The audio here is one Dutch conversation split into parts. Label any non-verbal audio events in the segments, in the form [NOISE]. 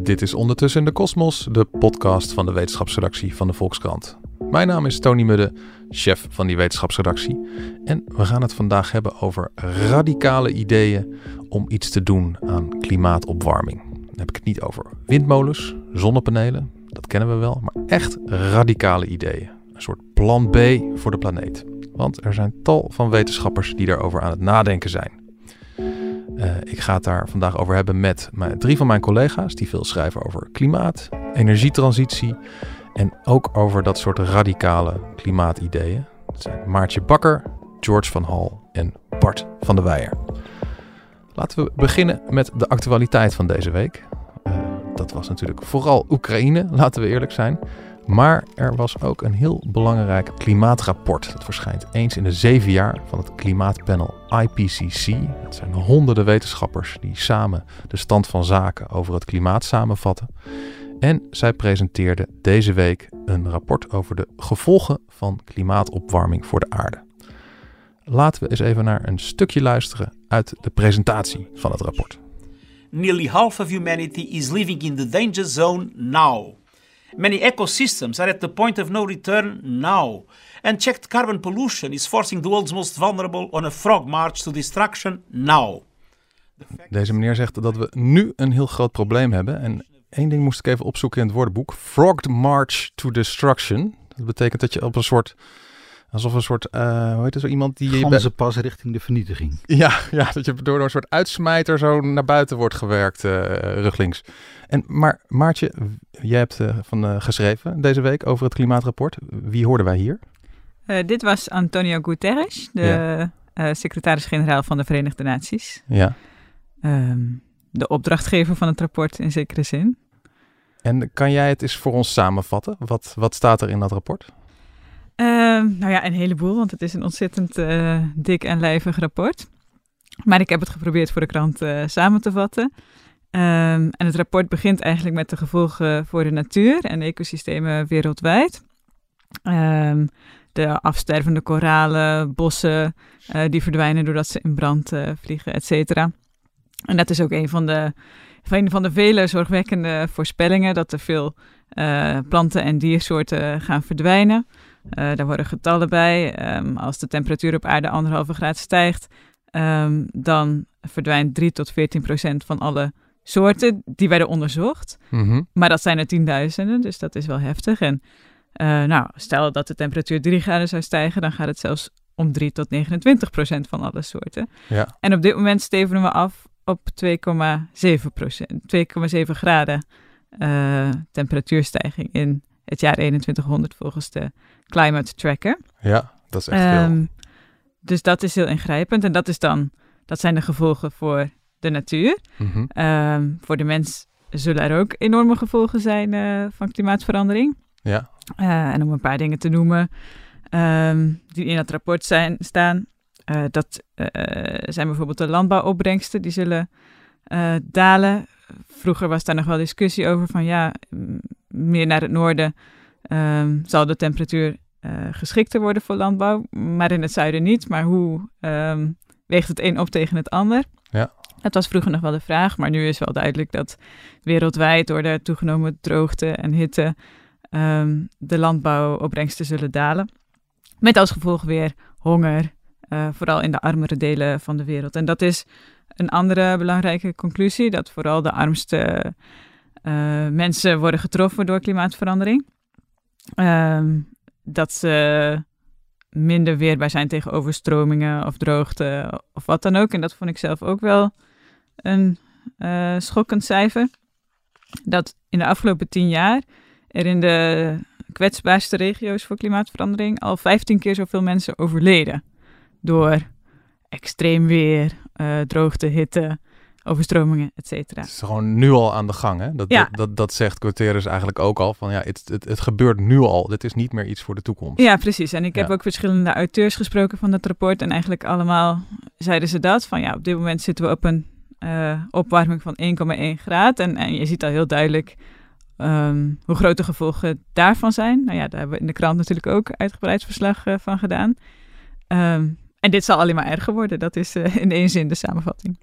Dit is Ondertussen de Kosmos, de podcast van de wetenschapsredactie van de Volkskrant. Mijn naam is Tony Mudde, chef van die wetenschapsredactie. En we gaan het vandaag hebben over radicale ideeën om iets te doen aan klimaatopwarming. Dan heb ik het niet over windmolens, zonnepanelen, dat kennen we wel, maar echt radicale ideeën. Een soort plan B voor de planeet. Want er zijn tal van wetenschappers die daarover aan het nadenken zijn. Uh, ik ga het daar vandaag over hebben met mijn, drie van mijn collega's die veel schrijven over klimaat, energietransitie en ook over dat soort radicale klimaatideeën. Dat zijn Maartje Bakker, George van Hal en Bart van der Weijer. Laten we beginnen met de actualiteit van deze week. Uh, dat was natuurlijk vooral Oekraïne, laten we eerlijk zijn. Maar er was ook een heel belangrijk klimaatrapport. Dat verschijnt eens in de zeven jaar van het klimaatpanel IPCC. Het zijn honderden wetenschappers die samen de stand van zaken over het klimaat samenvatten. En zij presenteerden deze week een rapport over de gevolgen van klimaatopwarming voor de aarde. Laten we eens even naar een stukje luisteren uit de presentatie van het rapport. Nearly half of humanity is living in the danger zone now. Many ecosystems are at the point of no return now. And checked carbon pollution is forcing the world's most vulnerable on a frog march to destruction now. Deze meneer zegt dat we nu een heel groot probleem hebben. En één ding moest ik even opzoeken in het woordenboek. Frog march to destruction. Dat betekent dat je op een soort Alsof een soort, uh, hoe heet het zo, iemand die... je pas richting de vernietiging. [LAUGHS] Ja, ja, dat je door een soort uitsmijter zo naar buiten wordt gewerkt, uh, ruglinks. En, maar Maartje, jij hebt uh, van geschreven deze week over het klimaatrapport. Wie hoorden wij hier? dit was Antonio Guterres, de ja. secretaris-generaal van de Verenigde Naties. Ja. Um, de opdrachtgever van het rapport in zekere zin. En kan jij het eens voor ons samenvatten? Wat, wat staat er in dat rapport? Uh, nou ja, een heleboel, want het is een ontzettend uh, dik en lijvig rapport. Maar ik heb het geprobeerd voor de krant uh, samen te vatten. Um, en het rapport begint eigenlijk met de gevolgen voor de natuur en ecosystemen wereldwijd. Um, de afstervende koralen, bossen, uh, die verdwijnen doordat ze in brand vliegen, et cetera. En dat is ook een van de, een van de vele zorgwekkende voorspellingen dat er veel planten en diersoorten gaan verdwijnen. Uh, daar worden getallen bij. Um, als de temperatuur op aarde anderhalve graad stijgt, um, dan verdwijnt 3 tot 14 procent van alle soorten die werden onderzocht. Mm -hmm. Maar dat zijn er tienduizenden, dus dat is wel heftig. En uh, nou, stel dat de temperatuur 3 graden zou stijgen, dan gaat het zelfs om 3 tot 29 procent van alle soorten. Ja. En op dit moment stevenen we af op 2,7 procent, 2,7 graden uh, temperatuurstijging in het jaar 2100 volgens de Climate Tracker. Ja, dat is echt um, veel. Ehm, dus dat is heel ingrijpend. En dat, is dan, dat zijn de gevolgen voor de natuur. Mm -hmm. um, voor de mens zullen er ook enorme gevolgen zijn uh, van klimaatverandering. Ja. Uh, en om een paar dingen te noemen um, die in het rapport zijn, staan. Uh, dat zijn bijvoorbeeld de landbouwopbrengsten, die zullen dalen. Vroeger was daar nog wel discussie over van ja, meer naar het noorden um, zal de temperatuur uh, geschikter worden voor landbouw, maar in het zuiden niet. Maar hoe um, weegt het een op tegen het ander? Ja. Dat was vroeger nog wel de vraag, maar nu is wel duidelijk dat wereldwijd door de toegenomen droogte en hitte um, de landbouwopbrengsten zullen dalen. Met als gevolg weer honger, uh, vooral in de armere delen van de wereld. En dat is een andere belangrijke conclusie, dat vooral de armste mensen worden getroffen door klimaatverandering. Um, dat ze minder weerbaar zijn tegen overstromingen of droogte of wat dan ook. En dat vond ik zelf ook wel een uh, schokkend cijfer. Dat in de afgelopen tien jaar er in de kwetsbaarste regio's voor klimaatverandering al 15 keer zoveel mensen overleden. Door extreem weer, uh, droogte, hitte, overstromingen, et cetera. Het is gewoon nu al aan de gang, hè? Dat, ja. dat, dat, dat, zegt Guterres eigenlijk ook al. Van ja, het, het, het gebeurt nu al. Dit is niet meer iets voor de toekomst. Ja, precies. En ik heb ja. ook verschillende auteurs gesproken van het rapport. En eigenlijk allemaal zeiden ze dat. Van ja, op dit moment zitten we op een uh, opwarming van 1,1 graad. En, en je ziet al heel duidelijk um, hoe groot de gevolgen daarvan zijn. Nou ja, daar hebben we in de krant natuurlijk ook uitgebreid verslag uh, van gedaan. Um, en dit zal alleen maar erger worden. Dat is uh, in één zin de samenvatting.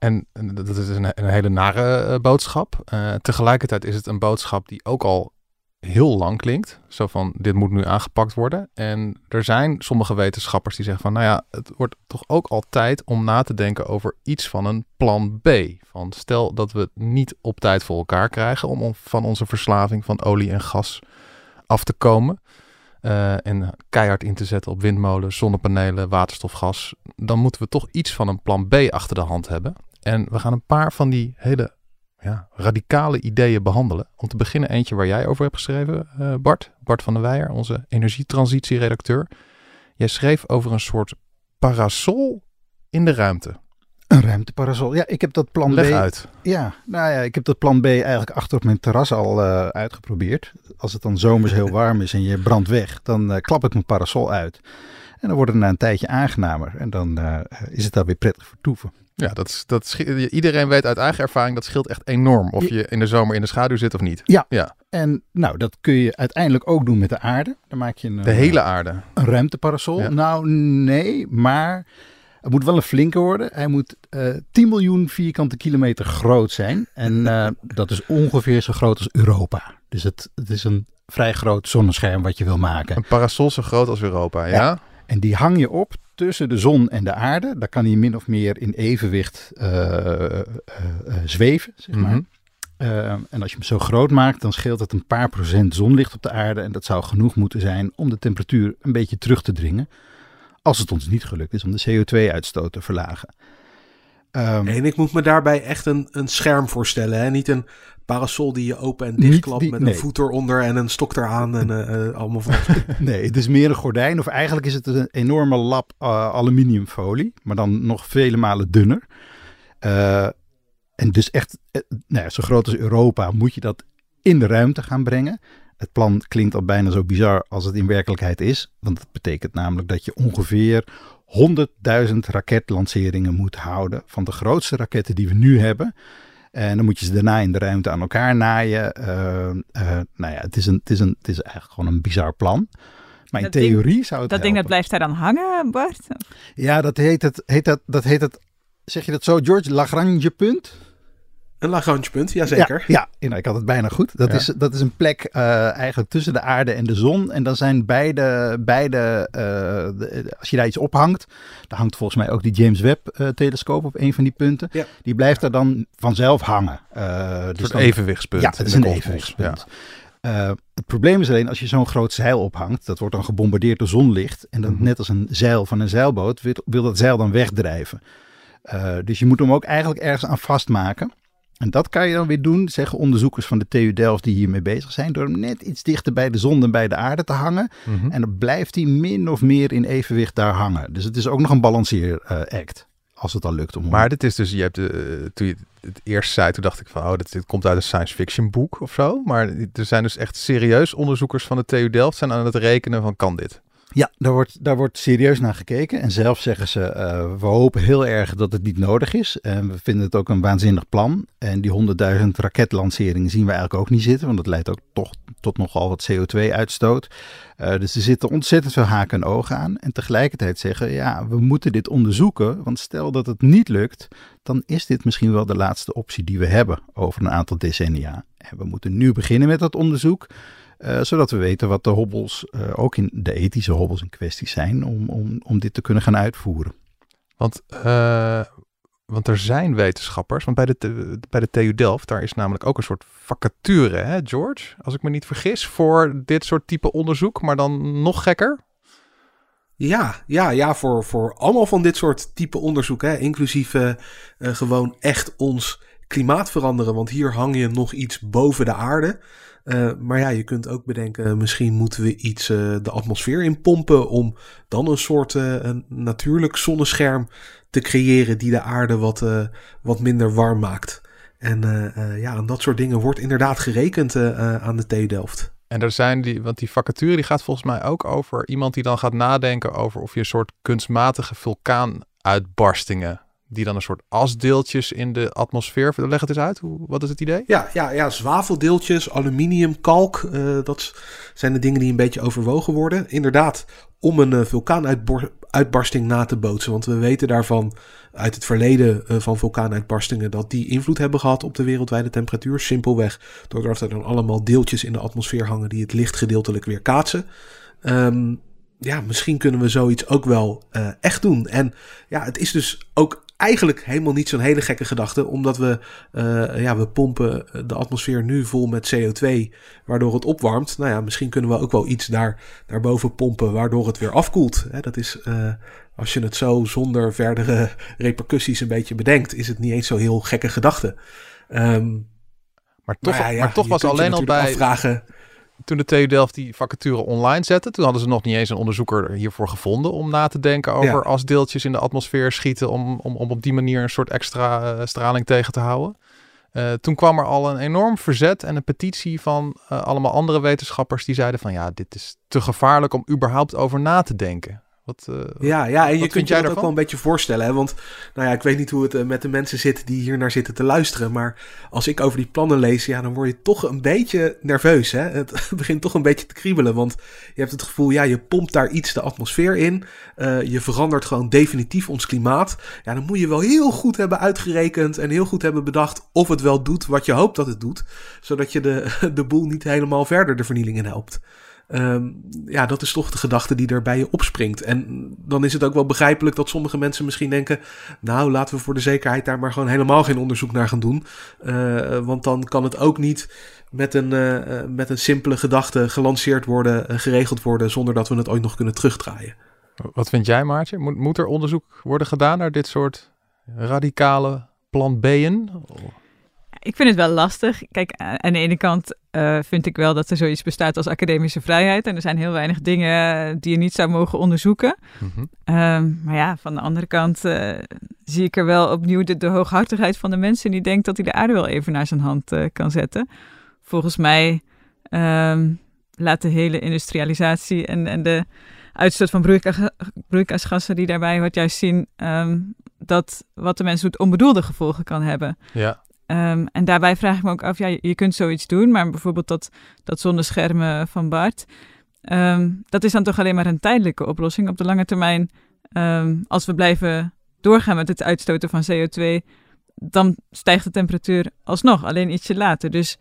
En dat is een, een hele nare boodschap. tegelijkertijd is het een boodschap die ook al heel lang klinkt. Zo van, dit moet nu aangepakt worden. En er zijn sommige wetenschappers die zeggen van, nou ja, het wordt toch ook al tijd om na te denken over iets van een plan B. Van stel dat we het niet op tijd voor elkaar krijgen om van onze verslaving van olie en gas af te komen. Uh, en keihard in te zetten op windmolens, zonnepanelen, waterstofgas. Dan moeten we toch iets van een plan B achter de hand hebben. En we gaan een paar van die hele ja, radicale ideeën behandelen. Om te beginnen eentje waar jij over hebt geschreven, uh, Bart. Bart van der Weijer, onze energietransitieredacteur. Jij schreef over een soort parasol in de ruimte. Een ruimteparasol. Ja, ik heb dat plan Leg B. uit. Ja, nou ja, ik heb dat plan B eigenlijk achter op mijn terras al uh, uitgeprobeerd. Als het dan zomers heel warm is en je brandt weg, dan uh, klap ik mijn parasol uit. En dan wordt het na een tijdje aangenamer. En dan uh, is het daar weer prettig vertoeven. Ja, dat, is, dat iedereen weet uit eigen ervaring dat scheelt echt enorm. Of je in de zomer in de schaduw zit of niet. Ja. ja. En nou, dat kun je uiteindelijk ook doen met de aarde. Dan maak je een, de hele aarde. Een ruimteparasol. Nou, nee, maar het moet wel een flinke worden. Hij moet uh, eh, 10 miljoen vierkante kilometer groot zijn. En uh, [LAUGHS] dat is ongeveer zo groot als Europa. Dus het, het is een vrij groot zonnescherm wat je wil maken. Een parasol zo groot als Europa, ja? ja. En die hang je op tussen de zon en de aarde. Daar kan hij min of meer in evenwicht uh, zweven, zeg maar. Mhm. en als je hem zo groot maakt, dan scheelt het een paar procent zonlicht op de aarde. En dat zou genoeg moeten zijn om de temperatuur een beetje terug te dringen. Als het ons niet gelukt is om de CO2-uitstoot te verlagen. Um, en ik moet me daarbij echt een, een scherm voorstellen. Hè? Niet een parasol die je open en dichtklapt met een voet eronder en een stok eraan en uh, allemaal van. [LAUGHS] nee, het is meer een gordijn of eigenlijk is het een enorme lap uh, aluminiumfolie, maar dan nog vele malen dunner. Uh, en dus echt, nou ja, zo groot als Europa moet je dat in de ruimte gaan brengen. Het plan klinkt al bijna zo bizar als het in werkelijkheid is, want het betekent namelijk dat je ongeveer 100.000 raketlanceringen moet houden van de grootste raketten die we nu hebben. En dan moet je ze daarna in de ruimte aan elkaar naaien. Uh, nou ja, het is, een, het, is een, het is eigenlijk gewoon een bizar plan. Maar in theorie zou het Dat ding dat blijft daar dan hangen, Bart? Ja, dat heet het, heet dat, dat heet het, zeg je dat zo, George, Lagrange punt? Een Lagrange-punt, jazeker. Ja, ja ik had het bijna goed. Dat, is, dat is een plek uh, eigenlijk tussen de aarde en de zon. En dan zijn beide, beide uh, als je daar iets ophangt, dan hangt volgens mij ook die James Webb-telescoop op een van die punten. Ja. Die blijft er dan vanzelf hangen. Uh, dus een evenwichtspunt. Ja, het is een evenwichtspunt. Ja. het probleem is alleen als je zo'n groot zeil ophangt, dat wordt dan gebombardeerd door zonlicht. En dan, mm -hmm. net als een zeil van een zeilboot, wil, wil dat zeil dan wegdrijven. dus je moet hem ook eigenlijk ergens aan vastmaken. En dat kan je dan weer doen, zeggen onderzoekers van de TU Delft die hiermee bezig zijn, door hem net iets dichter bij de zon en bij de aarde te hangen. Mhm. En dan blijft hij min of meer in evenwicht daar hangen. Dus het is ook nog een balanceeract. als het al lukt om. Maar dit is dus, je hebt de, eh, toen je het eerst zei, toen dacht ik van, oh, dit, dit komt uit een science fiction boek of zo. Maar er zijn dus echt serieus onderzoekers van de TU Delft zijn aan het rekenen van, kan dit? Ja, daar wordt, daar wordt serieus naar gekeken. En zelf zeggen ze, uh, we hopen heel erg dat het niet nodig is. En we vinden het ook een waanzinnig plan. En die 100.000 raketlanceringen zien we eigenlijk ook niet zitten. Want dat leidt ook toch tot nogal wat CO2-uitstoot. Uh, dus er zitten ontzettend veel haken en ogen aan. En tegelijkertijd zeggen, ja, we moeten dit onderzoeken. Want stel dat het niet lukt, dan is dit misschien wel de laatste optie die we hebben over een aantal decennia. En we moeten nu beginnen met dat onderzoek. Uh, zodat we weten wat de hobbels, uh, ook in de ethische hobbels in kwestie zijn, om, om, om dit te kunnen gaan uitvoeren. Want, uh, want er zijn wetenschappers, want bij de, bij de TU Delft, daar is namelijk ook een soort vacature, hè George? Als ik me niet vergis, voor dit soort type onderzoek, maar dan nog gekker? Ja, ja, ja voor, voor allemaal van dit soort type onderzoek, hè, inclusief gewoon echt ons klimaat veranderen. Want hier hang je nog iets boven de aarde. Uh, maar ja, je kunt ook bedenken, misschien moeten we iets uh, de atmosfeer in pompen om dan een soort uh, een natuurlijk zonnescherm te creëren die de aarde wat, wat minder warm maakt. En ja, aan dat soort dingen wordt inderdaad gerekend aan de TU Delft. En er zijn die, want die vacature die gaat volgens mij ook over iemand die dan gaat nadenken over of je een soort kunstmatige vulkaanuitbarstingen die dan een soort asdeeltjes in de atmosfeer. Leg het eens uit, Hoe, wat is het idee? Ja, ja, ja zwaveldeeltjes, aluminium, kalk, uh, dat zijn de dingen die een beetje overwogen worden. Inderdaad, om een uh, vulkaanuitbarsting na te bootsen. Want we weten daarvan uit het verleden uh, van vulkaanuitbarstingen dat die invloed hebben gehad op de wereldwijde temperatuur. Simpelweg doordat er dan allemaal deeltjes in de atmosfeer hangen die het licht gedeeltelijk weer kaatsen. Um, ja, misschien kunnen we zoiets ook wel echt doen. En ja, het is dus ook eigenlijk helemaal niet zo'n hele gekke gedachte, omdat we, uh, ja, we pompen de atmosfeer nu vol met CO2, waardoor het opwarmt. Nou ja, misschien kunnen we ook wel iets daar, daarboven pompen, waardoor het weer afkoelt. Hè, dat is, uh, als je het zo zonder verdere repercussies een beetje bedenkt, is het niet eens zo heel gekke gedachte. Um, maar toch, maar, ja, maar toch was alleen al bij. Afvragen, toen de TU Delft die vacature online zette, toen hadden ze nog niet eens een onderzoeker hiervoor gevonden om na te denken over ja. als deeltjes in de atmosfeer schieten om, om, om op die manier een soort extra uh, straling tegen te houden. Uh, toen kwam er al een enorm verzet en een petitie van uh, allemaal andere wetenschappers die zeiden van ja, dit is te gevaarlijk om überhaupt over na te denken. Wat, uh, ja, ja, en je kunt je dat ook wel een beetje voorstellen. Hè? Want nou ja, ik weet niet hoe het uh, met de mensen zit die hier naar zitten te luisteren. Maar als ik over die plannen lees, ja, dan word je toch een beetje nerveus. Hè? [LAUGHS] Het begint toch een beetje te kriebelen. Want je hebt het gevoel, ja, je pompt daar iets de atmosfeer in. Uh, je verandert gewoon definitief ons klimaat. Ja, dan moet je wel heel goed hebben uitgerekend en heel goed hebben bedacht of het wel doet wat je hoopt dat het doet. Zodat je de, [LAUGHS] de boel niet helemaal verder de vernieling in helpt. Um, ja, dat is toch de gedachte die er bij je opspringt. En dan is het ook wel begrijpelijk dat sommige mensen misschien denken: Nou, laten we voor de zekerheid daar maar gewoon helemaal geen onderzoek naar gaan doen. Uh, want dan kan het ook niet met een, uh, met een simpele gedachte gelanceerd worden, geregeld worden, zonder dat we het ooit nog kunnen terugdraaien. Wat vind jij, Maartje? Moet, moet er onderzoek worden gedaan naar dit soort radicale plan B'en? Ik vind het wel lastig. Kijk, aan de ene kant uh, vind ik wel dat er zoiets bestaat als academische vrijheid. En er zijn heel weinig dingen die je niet zou mogen onderzoeken. Mm -hmm. um, maar ja, van de andere kant uh, zie ik er wel opnieuw de, de, hooghartigheid van de mensen die denkt dat hij de aarde wel even naar zijn hand uh, kan zetten. Volgens mij um, laat de hele industrialisatie en, en de uitstoot van broeika broeikasgassen die daarbij hoort juist zien um, dat wat de mens doet onbedoelde gevolgen kan hebben. Ja. Um, en daarbij vraag ik me ook af, ja, je kunt zoiets doen, maar bijvoorbeeld dat, dat zonneschermen van Bart, um, dat is dan toch alleen maar een tijdelijke oplossing. Op de lange termijn, um, als we blijven doorgaan met het uitstoten van CO2, dan stijgt de temperatuur alsnog, alleen ietsje later. Dus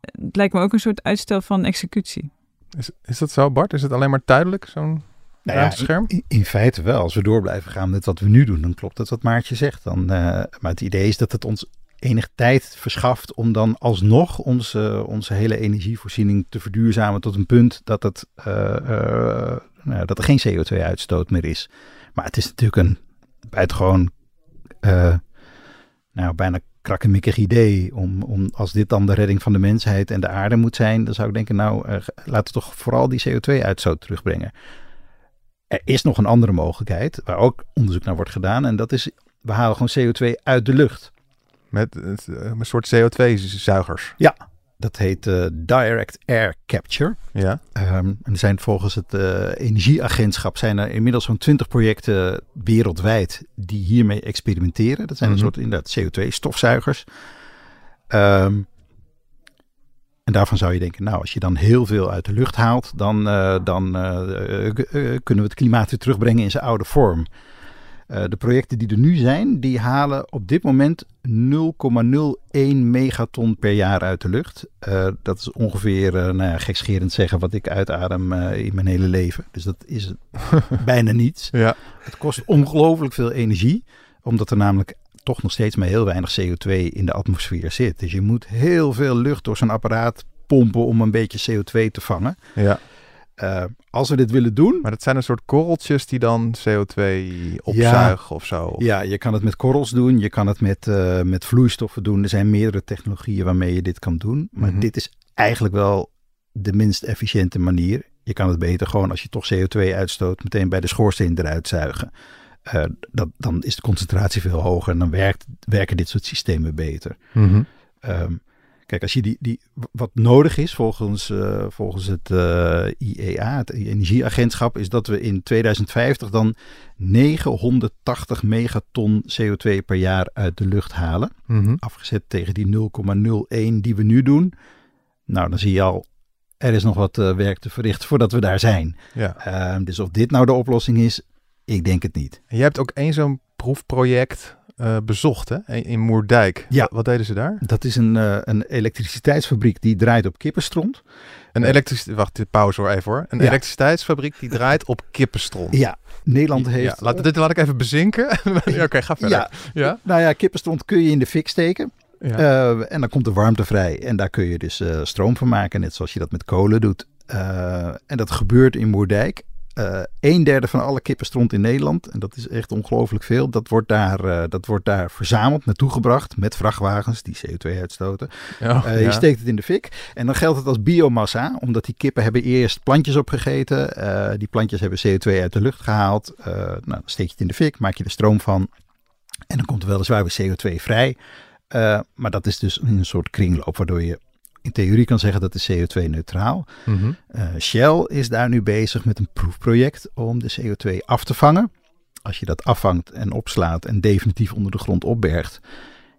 het lijkt me ook een soort uitstel van executie. Is, is dat zo, Bart? Is het alleen maar tijdelijk, zo'n nou ja, scherm? In, in, feite wel. Als we door blijven gaan met wat we nu doen, dan klopt het wat Maartje zegt. Dan, uh, maar het idee is dat het ons enig tijd verschaft om dan alsnog onze, onze hele energievoorziening te verduurzamen tot een punt dat, het, uh, uh, nou, dat er geen CO2-uitstoot meer is. Maar het is natuurlijk een buitengewoon, uh, nou bijna krakkemikkig idee om, om als dit dan de redding van de mensheid en de aarde moet zijn, dan zou ik denken, nou laten we toch vooral die CO2-uitstoot terugbrengen. Er is nog een andere mogelijkheid, waar ook onderzoek naar wordt gedaan, en dat is, we halen gewoon CO2 uit de lucht. Met een soort CO2-zuigers. Ja, dat heet uh, Direct Air Capture. Ja. Um, en er zijn volgens het uh, Energieagentschap zijn er inmiddels zo'n 20 projecten wereldwijd die hiermee experimenteren. Dat zijn mm -hmm. een soort inderdaad CO2-stofzuigers. Um, en daarvan zou je denken, nou, als je dan heel veel uit de lucht haalt, dan, uh, dan kunnen we het klimaat weer terugbrengen in zijn oude vorm. Uh, de projecten die er nu zijn, die halen op dit moment 0,01 megaton per jaar uit de lucht. Uh, dat is ongeveer, uh, nou ja, gekscherend zeggen, wat ik uitadem in mijn hele leven. Dus dat is [LAUGHS] bijna niets. Ja. Het kost ongelooflijk veel energie, omdat er namelijk toch nog steeds maar heel weinig CO2 in de atmosfeer zit. Dus je moet heel veel lucht door zo'n apparaat pompen om een beetje CO2 te vangen. Ja. Uh, als we dit willen doen. Maar dat zijn een soort korreltjes die dan CO2 opzuigen ja, of zo. Ja, je kan het met korrels doen. Je kan het met, uh, met vloeistoffen doen. Er zijn meerdere technologieën waarmee je dit kan doen. Maar mm -hmm. dit is eigenlijk wel de minst efficiënte manier. Je kan het beter gewoon als je toch CO2 uitstoot, meteen bij de schoorsteen eruit zuigen. Uh, dat, dan is de concentratie veel hoger en dan werkt, werken dit soort systemen beter. Mm -hmm. um, Kijk, als je die, die, wat nodig is volgens, uh, volgens het uh, IEA, het Energieagentschap, is dat we in 2050 dan 980 megaton CO2 per jaar uit de lucht halen. Mhm. Afgezet tegen die 0,01 die we nu doen. Nou, dan zie je al, er is nog wat uh, werk te verrichten voordat we daar zijn. Ja. Ehm, dus of dit nou de oplossing is, ik denk het niet. En jij hebt ook één zo'n proefproject uh, bezocht hè? in Moerdijk. Ja. Wat deden ze daar? Dat is een, uh, een elektriciteitsfabriek die draait op kippenstront. Een elektrisch... Wacht, pauze hoor even hoor. Een Ja. elektriciteitsfabriek die draait op kippenstront. Ja, Nederland heeft... Ja, laat, dit laat ik even bezinken. [LAUGHS] Ja, Oké, ga verder. Ja, Ja? nou ja, kippenstront kun je in de fik steken. Ja. Eh, en dan komt de warmte vrij. En daar kun je dus eh, stroom van maken, net zoals je dat met kolen doet. Eh, en dat gebeurt in Moerdijk. Eh een derde van alle kippenstront in Nederland, en dat is echt ongelooflijk veel, dat wordt, daar, eh, dat wordt daar verzameld, naartoe gebracht met vrachtwagens die CO2 uitstoten. Eh, ja. Je steekt het in de fik en dan geldt het als biomassa, omdat die kippen hebben eerst plantjes opgegeten. die plantjes hebben CO2 uit de lucht gehaald. Eh, nou, dan steek je het in de fik, maak je er stroom van. En dan komt er weliswaar weer CO2 vrij. Maar dat is dus een soort kringloop, waardoor je in theorie kan zeggen dat is CO2-neutraal. Mhm. Eh, Shell is daar nu bezig met een proefproject om de CO2 af te vangen. Als je dat afvangt en opslaat en definitief onder de grond opbergt,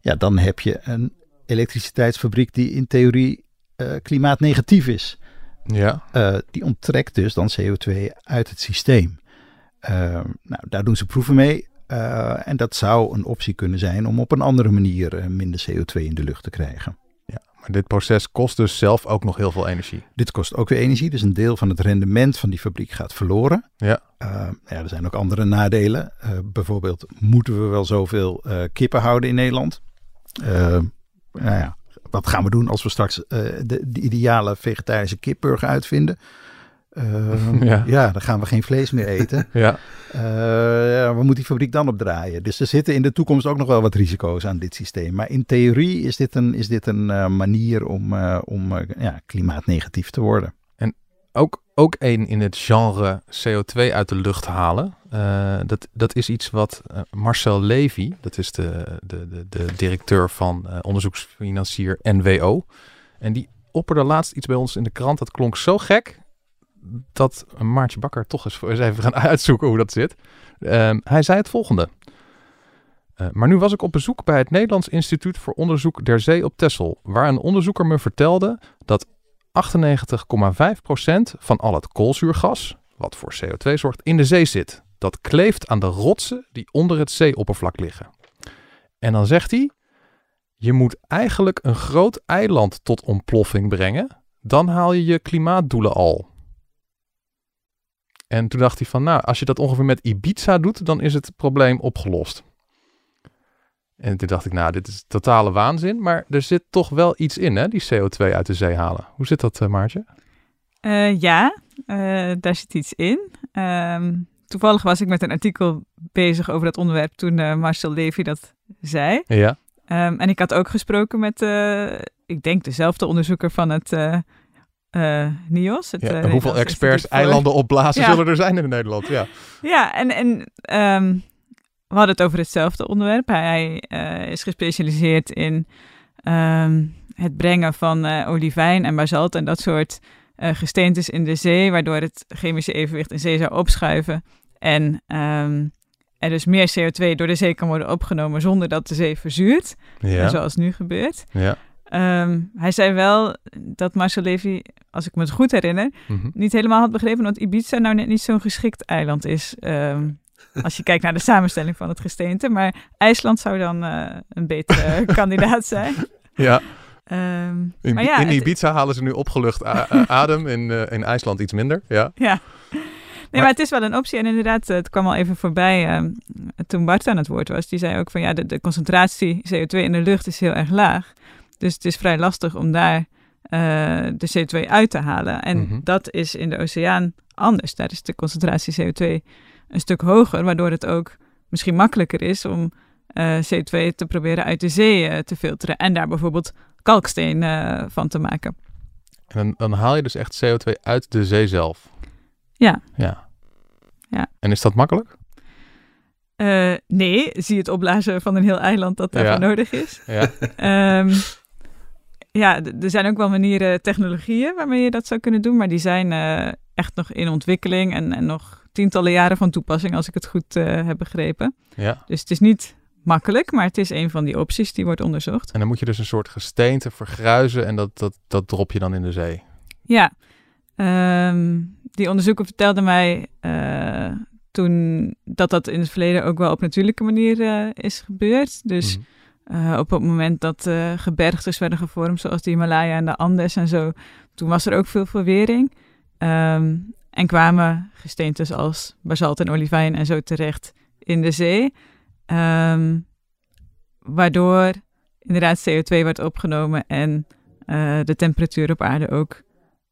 ja, dan heb je een elektriciteitsfabriek die in theorie eh, klimaatnegatief is. Ja. Eh, die onttrekt dus dan CO2 uit het systeem. Nou, daar doen ze proeven mee. En dat zou een optie kunnen zijn om op een andere manier minder CO2 in de lucht te krijgen. Maar dit proces kost dus zelf ook nog heel veel energie. Dit kost ook weer energie, dus een deel van het rendement van die fabriek gaat verloren. Ja. Uh, ja, er zijn ook andere nadelen. Uh, bijvoorbeeld, moeten we wel zoveel uh, kippen houden in Nederland? nou ja, wat gaan we doen als we straks de, de, ideale vegetarische kipburger uitvinden? [LAUGHS] ja. ja, dan gaan we geen vlees meer eten. [LAUGHS] ja. ja, waar moet die fabriek dan op draaien? Dus er zitten in de toekomst ook nog wel wat risico's aan dit systeem. Maar in theorie is dit een, is dit een uh, manier om, uh, om ja, klimaatnegatief te worden. En ook, ook één in het genre CO2 uit de lucht halen. Dat, dat is iets wat Marcel Levy, dat is de, de, de, de directeur van onderzoeksfinancier NWO. En die opperde laatst iets bij ons in de krant. Dat klonk zo gek dat Maartje Bakker toch eens, eens even gaan [LAUGHS] uitzoeken hoe dat zit. Uh, hij zei het volgende. Uh, maar nu was ik op bezoek bij het Nederlands Instituut voor Onderzoek der Zee op Texel, waar een onderzoeker me vertelde dat 98,5% van al het koolzuurgas, wat voor CO2 zorgt, in de zee zit. Dat kleeft aan de rotsen die onder het zeeoppervlak liggen. En dan zegt hij: Je moet eigenlijk een groot eiland tot ontploffing brengen, dan haal je je klimaatdoelen al. En toen dacht hij van, nou, als je dat ongeveer met Ibiza doet, dan is het probleem opgelost. En toen dacht ik, nou, dit is totale waanzin, maar er zit toch wel iets in, hè, die CO2 uit de zee halen. Hoe zit dat, uh, Maartje? Uh, ja, uh, daar zit iets in. Um, toevallig was ik met een artikel bezig over dat onderwerp toen Marcel Levy dat zei. Ja. Um, en ik had ook gesproken met, ik denk, dezelfde onderzoeker van het uh, NIOS. Het, ja, uh, hoeveel experts eilanden opblazen ja. zullen er zijn in Nederland? Ja, ja en, en um, we hadden het over hetzelfde onderwerp. Hij uh, is gespecialiseerd in um, het brengen van olivijn en basalt en dat soort gesteentes in de zee, waardoor het chemische evenwicht in zee zou opschuiven. En er dus meer CO2 door de zee kan worden opgenomen zonder dat de zee verzuurt, ja. zoals nu gebeurt. Ja. Um, hij zei wel dat Marcel Levy, als ik me het goed herinner, mm -hmm. niet helemaal had begrepen dat Ibiza nou net niet zo'n geschikt eiland is. Um, [LAUGHS] als je kijkt naar de samenstelling van het gesteente. Maar IJsland zou dan uh, een betere [LAUGHS] kandidaat zijn. Ja. Um, in, maar ja, in Ibiza het... halen ze nu opgelucht [LAUGHS] adem, in, uh, in IJsland iets minder. Ja. ja. Nee, maar, maar, het is wel een optie. En inderdaad, het kwam al even voorbij uh, toen Bart aan het woord was. Die zei ook van ja, de, de concentratie CO2 in de lucht is heel erg laag. Dus het is vrij lastig om daar uh, de CO2 uit te halen. En Mhm. mm -hmm. dat is in de oceaan anders. Daar is de concentratie CO2 een stuk hoger, waardoor het ook misschien makkelijker is om uh, CO2 te proberen uit de zee uh, te filteren. En daar bijvoorbeeld kalksteen uh, van te maken. En dan, dan, haal je dus echt CO2 uit de zee zelf? Ja. Ja. ja. En is dat makkelijk? Nee, zie het opblazen van een heel eiland dat daarvoor Ja. nodig is. Ja. Um, ja, er zijn ook wel manieren, technologieën waarmee je dat zou kunnen doen, maar die zijn eh, echt nog in ontwikkeling en, en nog tientallen jaren van toepassing, als ik het goed eh, heb begrepen. Ja. Dus het is niet makkelijk, maar het is een van die opties die wordt onderzocht. En dan moet je dus een soort gesteente vergruizen en dat, dat, dat drop je dan in de zee. Ja, Ehm, die onderzoeker vertelde mij eh, toen dat dat in het verleden ook wel op natuurlijke manier is gebeurd. Dus Mhm. Eh, op het moment dat eh gebergtes werden gevormd, zoals de Himalaya en de Andes en zo, toen was er ook veel verwering. Ehm, en kwamen gesteentes als basalt en olivijn en zo terecht in de zee. Ehm, waardoor inderdaad CO2 werd opgenomen en eh, de temperatuur op aarde ook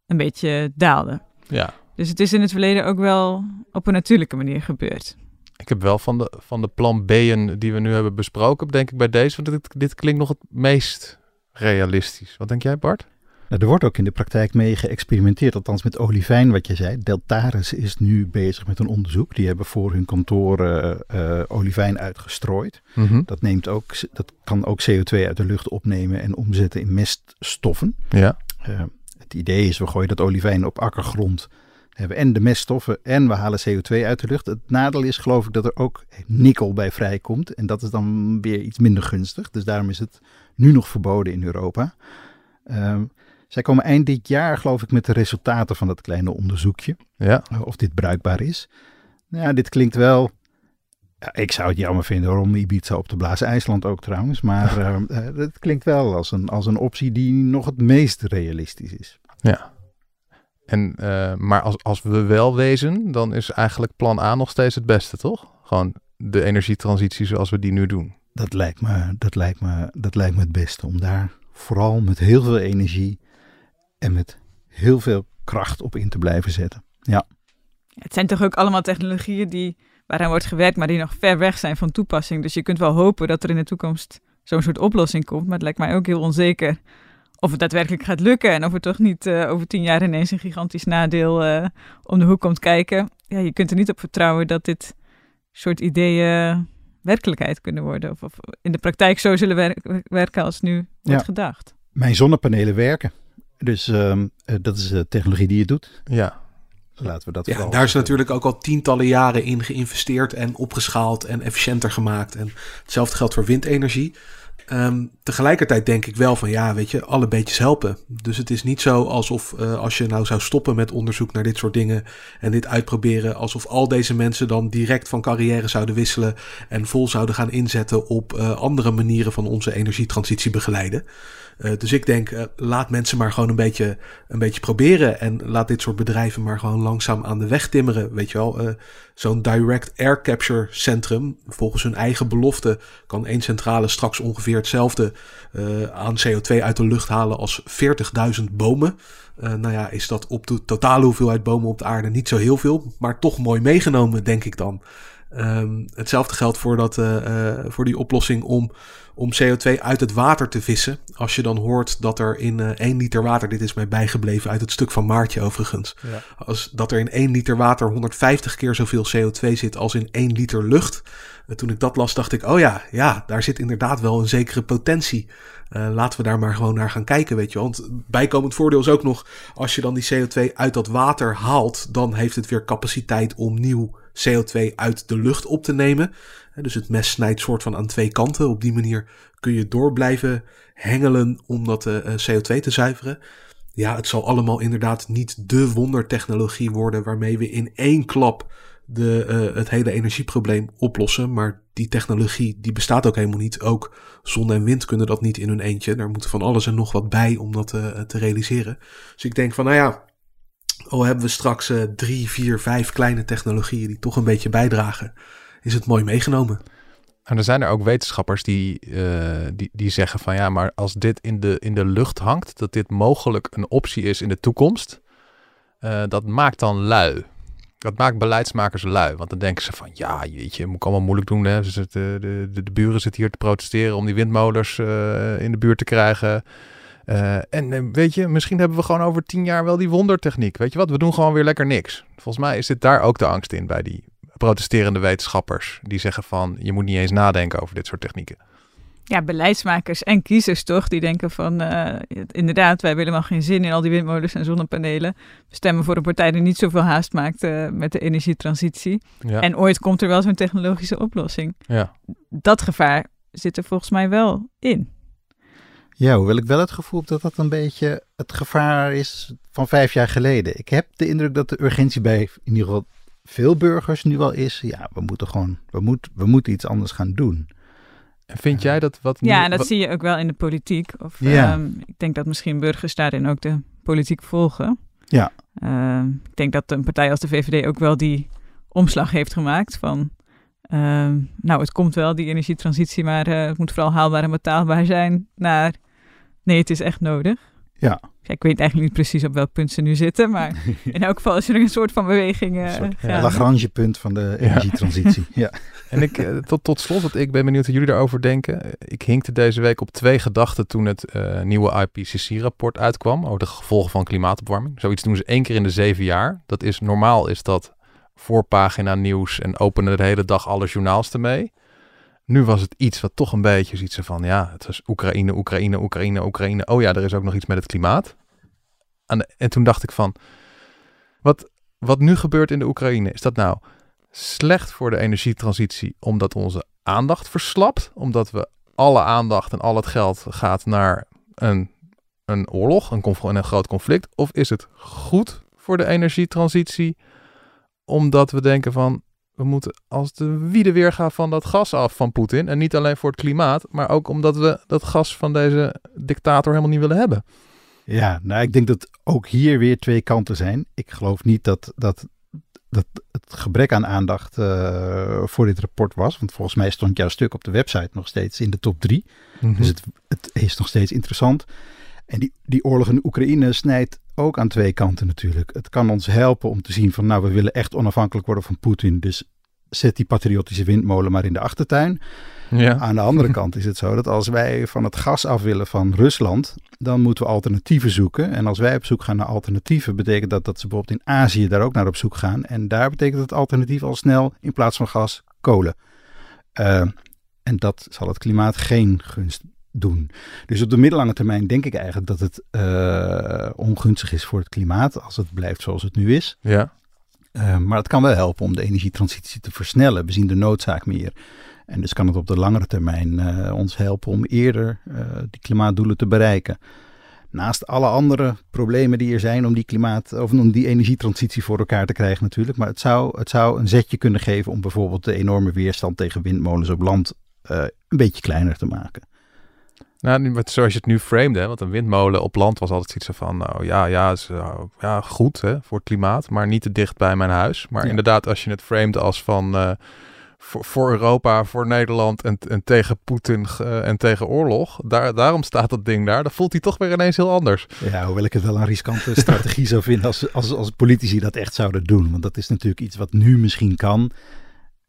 een beetje daalde. Ja. Dus het is in het verleden ook wel op een natuurlijke manier gebeurd. Ik heb wel van de, van de plan B'en die we nu hebben besproken, denk ik bij deze, want dit, dit klinkt nog het meest realistisch. Wat denk jij, Bart? Nou, er wordt ook in de praktijk mee geëxperimenteerd, althans met olivijn, wat je zei. Deltaris is nu bezig met een onderzoek. Die hebben voor hun kantoren eh, olivijn uitgestrooid. Dat, neemt ook, dat kan ook CO2 uit de lucht opnemen en omzetten in meststoffen. Ja. Eh, het idee is, we gooien dat olivijn op akkergrond. Hebben en de meststoffen en we halen CO2 uit de lucht. Het nadeel is geloof ik dat er ook nikkel bij vrijkomt. En dat is dan weer iets minder gunstig. Dus daarom is het nu nog verboden in Europa. Ehm, zij komen eind dit jaar geloof ik met de resultaten van dat kleine onderzoekje. Ja. Uh, of dit bruikbaar is. Nou, ja, dit klinkt wel... Ja, ik zou het jammer vinden om Ibiza op te blazen. IJsland ook trouwens. Maar uh, uh, het klinkt wel als een, als een optie die nog het meest realistisch is. Ja. En, uh, maar als, als we wel wezen, dan is eigenlijk plan A nog steeds het beste, toch? Gewoon de energietransitie zoals we die nu doen. Dat lijkt me, dat lijkt me, dat lijkt me het beste. Om daar vooral met heel veel energie en met heel veel kracht op in te blijven zetten. Ja. Het zijn toch ook allemaal technologieën die, waaraan wordt gewerkt, maar die nog ver weg zijn van toepassing. Dus je kunt wel hopen dat er in de toekomst zo'n soort oplossing komt. Maar het lijkt mij ook heel onzeker of het daadwerkelijk gaat lukken. En of er toch niet uh, over tien jaar ineens een gigantisch nadeel uh, om de hoek komt kijken. Ja, je kunt er niet op vertrouwen dat dit soort ideeën werkelijkheid kunnen worden. Of, of in de praktijk zo zullen wer werken als nu wordt ja. gedacht. Mijn zonnepanelen werken. Dus um, uh, dat is de technologie die je doet. Ja. Laten we dat ja, daar is natuurlijk ook al tientallen jaren in geïnvesteerd en opgeschaald en efficiënter gemaakt. En hetzelfde geldt voor windenergie. Um, tegelijkertijd denk ik wel van ja, weet je, alle beetjes helpen. Dus het is niet zo alsof uh, als je nou zou stoppen met onderzoek naar dit soort dingen en dit uitproberen, alsof al deze mensen dan direct van carrière zouden wisselen en vol zouden gaan inzetten op uh, andere manieren van onze energietransitie begeleiden. Uh, dus ik denk, laat mensen maar gewoon een beetje, een beetje proberen. En laat dit soort bedrijven maar gewoon langzaam aan de weg timmeren. Weet je wel, zo'n direct air capture centrum, volgens hun eigen belofte, kan één centrale straks ongeveer hetzelfde aan CO2 uit de lucht halen als 40.000 bomen. nou ja, is dat op de totale hoeveelheid bomen op de aarde niet zo heel veel, maar toch mooi meegenomen, denk ik dan. Um, hetzelfde geldt voor, dat, voor die oplossing om om CO2 uit het water te vissen. Als je dan hoort dat er in uh, 1 liter water, dit is mij bijgebleven uit het stuk van Maartje overigens, ja. als, dat er in 1 liter water 150 keer zoveel CO2 zit als in 1 liter lucht. Uh, toen ik dat las, dacht ik, oh ja, ja, daar zit inderdaad wel een zekere potentie. Uh, laten we daar maar gewoon naar gaan kijken, weet je. Want bijkomend voordeel is ook nog, als je dan die CO2 uit dat water haalt, dan heeft het weer capaciteit om nieuw CO2 uit de lucht op te nemen. Dus het mes snijdt soort van aan twee kanten. Op die manier kun je door blijven hengelen om dat uh, CO2 te zuiveren. Ja, het zal allemaal inderdaad niet de wondertechnologie worden waarmee we in één klap de, uh, het hele energieprobleem oplossen. Maar die technologie die bestaat ook helemaal niet. Ook zon en wind kunnen dat niet in hun eentje. Daar moet van alles en nog wat bij om dat te realiseren. Dus ik denk van nou ja, al hebben we straks uh, drie, vier, vijf kleine technologieën die toch een beetje bijdragen is het mooi meegenomen. En er zijn er ook wetenschappers die, uh, die, die zeggen van ja, maar als dit in de, in de lucht hangt, dat dit mogelijk een optie is in de toekomst, uh, dat maakt dan lui. Dat maakt beleidsmakers lui. Want dan denken ze van ja, jeetje, moet ik allemaal moeilijk doen. Hè? Zitten, de, de, de buren zitten hier te protesteren om die windmolens in de buurt te krijgen. En weet je, misschien hebben we gewoon over tien jaar wel die wondertechniek. Weet je wat, we doen gewoon weer lekker niks. Volgens mij is dit daar ook de angst in bij die protesterende wetenschappers die zeggen van je moet niet eens nadenken over dit soort technieken. ja, beleidsmakers en kiezers toch, die denken van uh, inderdaad, wij hebben helemaal geen zin in al die windmolens en zonnepanelen. We stemmen voor een partij die niet zoveel haast maakt uh, met de energietransitie. Ja. En ooit komt er wel zo'n technologische oplossing. Ja. Dat gevaar zit er volgens mij wel in. Ja, hoewel ik wel het gevoel heb dat dat een beetje het gevaar is van vijf jaar geleden. Ik heb de indruk dat de urgentie bij in ieder geval veel burgers nu al is. Ja, we moeten gewoon, we, moet, we moeten iets anders gaan doen. En vind jij dat wat... Ja, en dat zie je ook wel in de politiek. Of, ja. Um, ik denk dat misschien burgers daarin ook de politiek volgen. Ja. Um, ik denk dat een partij als de VVD ook wel die omslag heeft gemaakt van... Um, nou, het komt wel, die energietransitie, maar uh, het moet vooral haalbaar en betaalbaar zijn naar... Nee, het is echt nodig. Ja. ja. Ik weet eigenlijk niet precies op welk punt ze nu zitten, maar [LAUGHS] in elk geval is er een soort van beweging. Uh, soort, ja, Lagrange punt van de energietransitie. [LAUGHS] ja. En ik, eh, tot, tot slot, want ik ben benieuwd hoe jullie daarover denken. Ik hinkte deze week op twee gedachten toen het uh, nieuwe IPCC-rapport uitkwam over de gevolgen van klimaatopwarming. Zoiets doen ze één keer in de zeven jaar. Dat is normaal, is dat voorpagina nieuws en openen de hele dag alle journaals ermee. Nu was het iets wat toch een beetje zoiets van, ja, het was Oekraïne, Oekraïne, Oekraïne, Oekraïne. Oh ja, er is ook nog iets met het klimaat. En, en toen dacht ik van, wat, wat nu gebeurt in de Oekraïne, is dat nou slecht voor de energietransitie omdat onze aandacht verslapt? Omdat we alle aandacht en al het geld gaat naar een, een oorlog, een, een groot conflict? Of is het goed voor de energietransitie omdat we denken van, we moeten als de wiede weer gaan van dat gas af van Poetin. En niet alleen voor het klimaat, maar ook omdat we dat gas van deze dictator helemaal niet willen hebben. Ja, nou ik denk dat ook hier weer twee kanten zijn. Ik geloof niet dat, dat, dat het gebrek aan aandacht uh, voor dit rapport was. Want volgens mij stond jouw stuk op de website nog steeds in de top drie. Mm -hmm. Dus het, het is nog steeds interessant. En die, die oorlog in Oekraïne snijdt ook aan twee kanten natuurlijk. Het kan ons helpen om te zien van nou, we willen echt onafhankelijk worden van Poetin. Dus zet die patriotische windmolen maar in de achtertuin. Ja. Aan de andere [LAUGHS] kant is het zo dat als wij van het gas af willen van Rusland, dan moeten we alternatieven zoeken. En als wij op zoek gaan naar alternatieven, betekent dat dat ze bijvoorbeeld in Azië daar ook naar op zoek gaan. En daar betekent het alternatief al snel in plaats van gas kolen. Uh, en dat zal het klimaat geen gunst doen. Dus op de middellange termijn denk ik eigenlijk dat het uh, ongunstig is voor het klimaat als het blijft zoals het nu is. Ja. Uh, maar het kan wel helpen om de energietransitie te versnellen. We zien de noodzaak meer. En dus kan het op de langere termijn uh, ons helpen om eerder die klimaatdoelen te bereiken. Naast alle andere problemen die er zijn om die klimaat of om die energietransitie voor elkaar te krijgen natuurlijk. Maar het zou, het zou een zetje kunnen geven om bijvoorbeeld de enorme weerstand tegen windmolens op land een beetje kleiner te maken. Nou, zoals je het nu framed, hè, want een windmolen op land was altijd iets van, nou ja, ja, is, uh, ja goed hè, voor het klimaat, maar niet te dicht bij mijn huis. Maar ja. inderdaad, als je het framed als van uh, voor, voor, Europa, voor Nederland en, en tegen Poetin uh, en tegen oorlog, daar, daarom staat dat ding daar, dan voelt hij toch weer ineens heel anders. Ja, hoewel ik het wel een riskante [LAUGHS] strategie zou vinden als, als, als politici dat echt zouden doen. Want dat is natuurlijk iets wat nu misschien kan.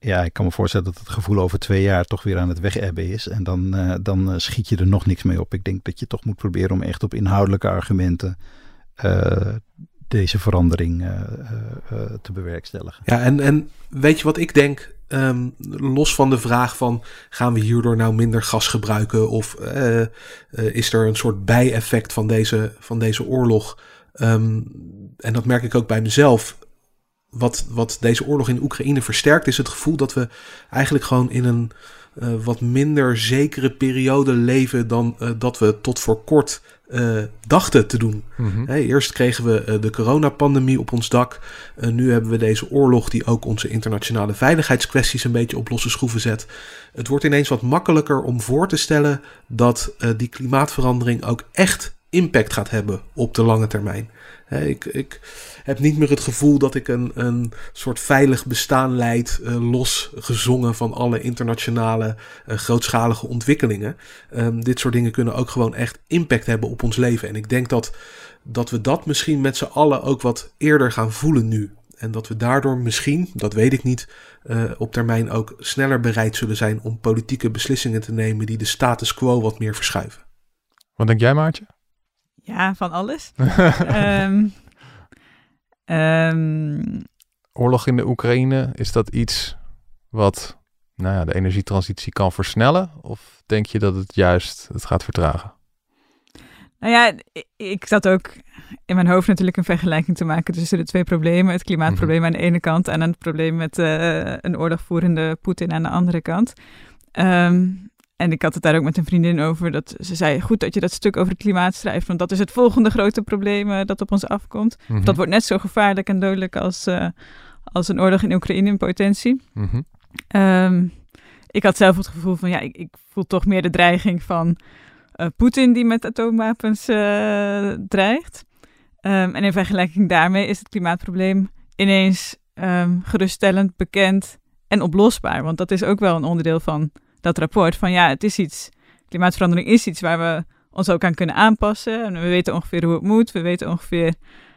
Ja, ik kan me voorstellen dat het gevoel over twee jaar toch weer aan het wegebben is. En dan, uh, dan schiet je er nog niks mee op. Ik denk dat je toch moet proberen om echt op inhoudelijke argumenten uh, deze verandering te bewerkstelligen. Ja, en, en weet je wat ik denk? Um, los van de vraag van gaan we hierdoor nou minder gas gebruiken? Of is er een soort bijeffect van deze, van deze oorlog? Um, en dat merk ik ook bij mezelf wat, wat deze oorlog in Oekraïne versterkt, is het gevoel dat we eigenlijk gewoon in een uh, wat minder zekere periode leven dan uh, dat we tot voor kort uh, dachten te doen. Hey, eerst kregen we de coronapandemie op ons dak. nu hebben we deze oorlog die ook onze internationale veiligheidskwesties een beetje op losse schroeven zet. Het wordt ineens wat makkelijker om voor te stellen dat die klimaatverandering ook echt impact gaat hebben op de lange termijn. Ik, ik heb niet meer het gevoel dat ik een, een soort veilig bestaan leid, uh, los gezongen van alle internationale uh, grootschalige ontwikkelingen. Um, dit soort dingen kunnen ook gewoon echt impact hebben op ons leven. En ik denk dat, dat we dat misschien met z'n allen ook wat eerder gaan voelen nu. En dat we daardoor misschien, dat weet ik niet, uh, op termijn ook sneller bereid zullen zijn om politieke beslissingen te nemen die de status quo wat meer verschuiven. Wat denk jij, Maartje? Ja, van alles. um, [LAUGHS] Um... Oorlog in de Oekraïne, is dat iets wat nou ja, de energietransitie kan versnellen? Of denk je dat het juist het gaat vertragen? Nou ja, ik, zat ook in mijn hoofd natuurlijk een vergelijking te maken tussen de twee problemen. Het klimaatprobleem Mhm. aan de ene kant en het probleem met eh, een oorlogvoerende Poetin aan de andere kant. Ehm, en ik had het daar ook met een vriendin over. Dat ze zei, goed dat je dat stuk over het klimaat schrijft. Want dat is het volgende grote probleem eh, dat op ons afkomt. Mhm. Dat wordt net zo gevaarlijk en dodelijk als, eh, als een oorlog in Oekraïne in potentie. Mhm. Ehm, ik had zelf het gevoel van, ja, ik, ik voel toch meer de dreiging van eh, Poetin die met atoomwapens dreigt. Ehm, en in vergelijking daarmee is het klimaatprobleem ineens ehm, geruststellend, bekend en oplosbaar. Want dat is ook wel een onderdeel van dat rapport. Van ja, het is iets, klimaatverandering is iets waar we ons ook aan kunnen aanpassen. En we weten ongeveer hoe het moet. We weten ongeveer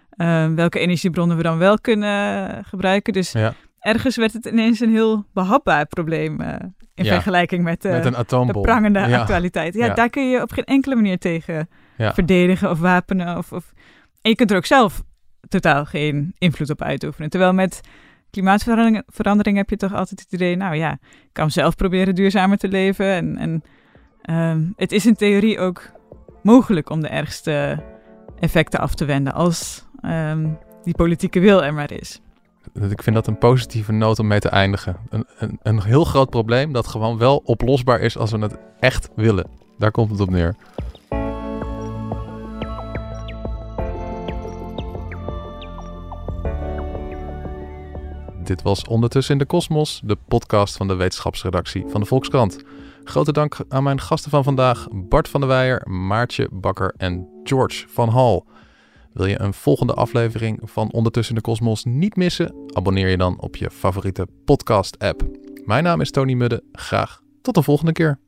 ehm, welke energiebronnen we dan wel kunnen gebruiken. Dus Ja, ergens werd het ineens een heel behapbaar probleem eh, in Ja, vergelijking met, met een de prangende Ja. actualiteit. Ja, daar kun je op geen enkele manier tegen verdedigen of wapenen. Of, of... En je kunt er ook zelf totaal geen invloed op uitoefenen. Terwijl met klimaatverandering verandering heb je toch altijd het idee, nou ja, ik kan zelf proberen duurzamer te leven. En, en ehm, het is in theorie ook mogelijk om de ergste effecten af te wenden als ehm, die politieke wil er maar is. Ik vind dat een positieve noot om mee te eindigen. Een, een, een heel groot probleem dat gewoon wel oplosbaar is als we het echt willen. Daar komt het op neer. Dit was Ondertussen in de Kosmos, de podcast van de wetenschapsredactie van de Volkskrant. Grote dank aan mijn gasten van vandaag, Bart van der Weijer, Maartje Bakker en George van Hal. Wil je een volgende aflevering van Ondertussen in de Kosmos niet missen? Abonneer je dan op je favoriete podcast-app. Mijn naam is Tony Mudde. Graag tot de volgende keer.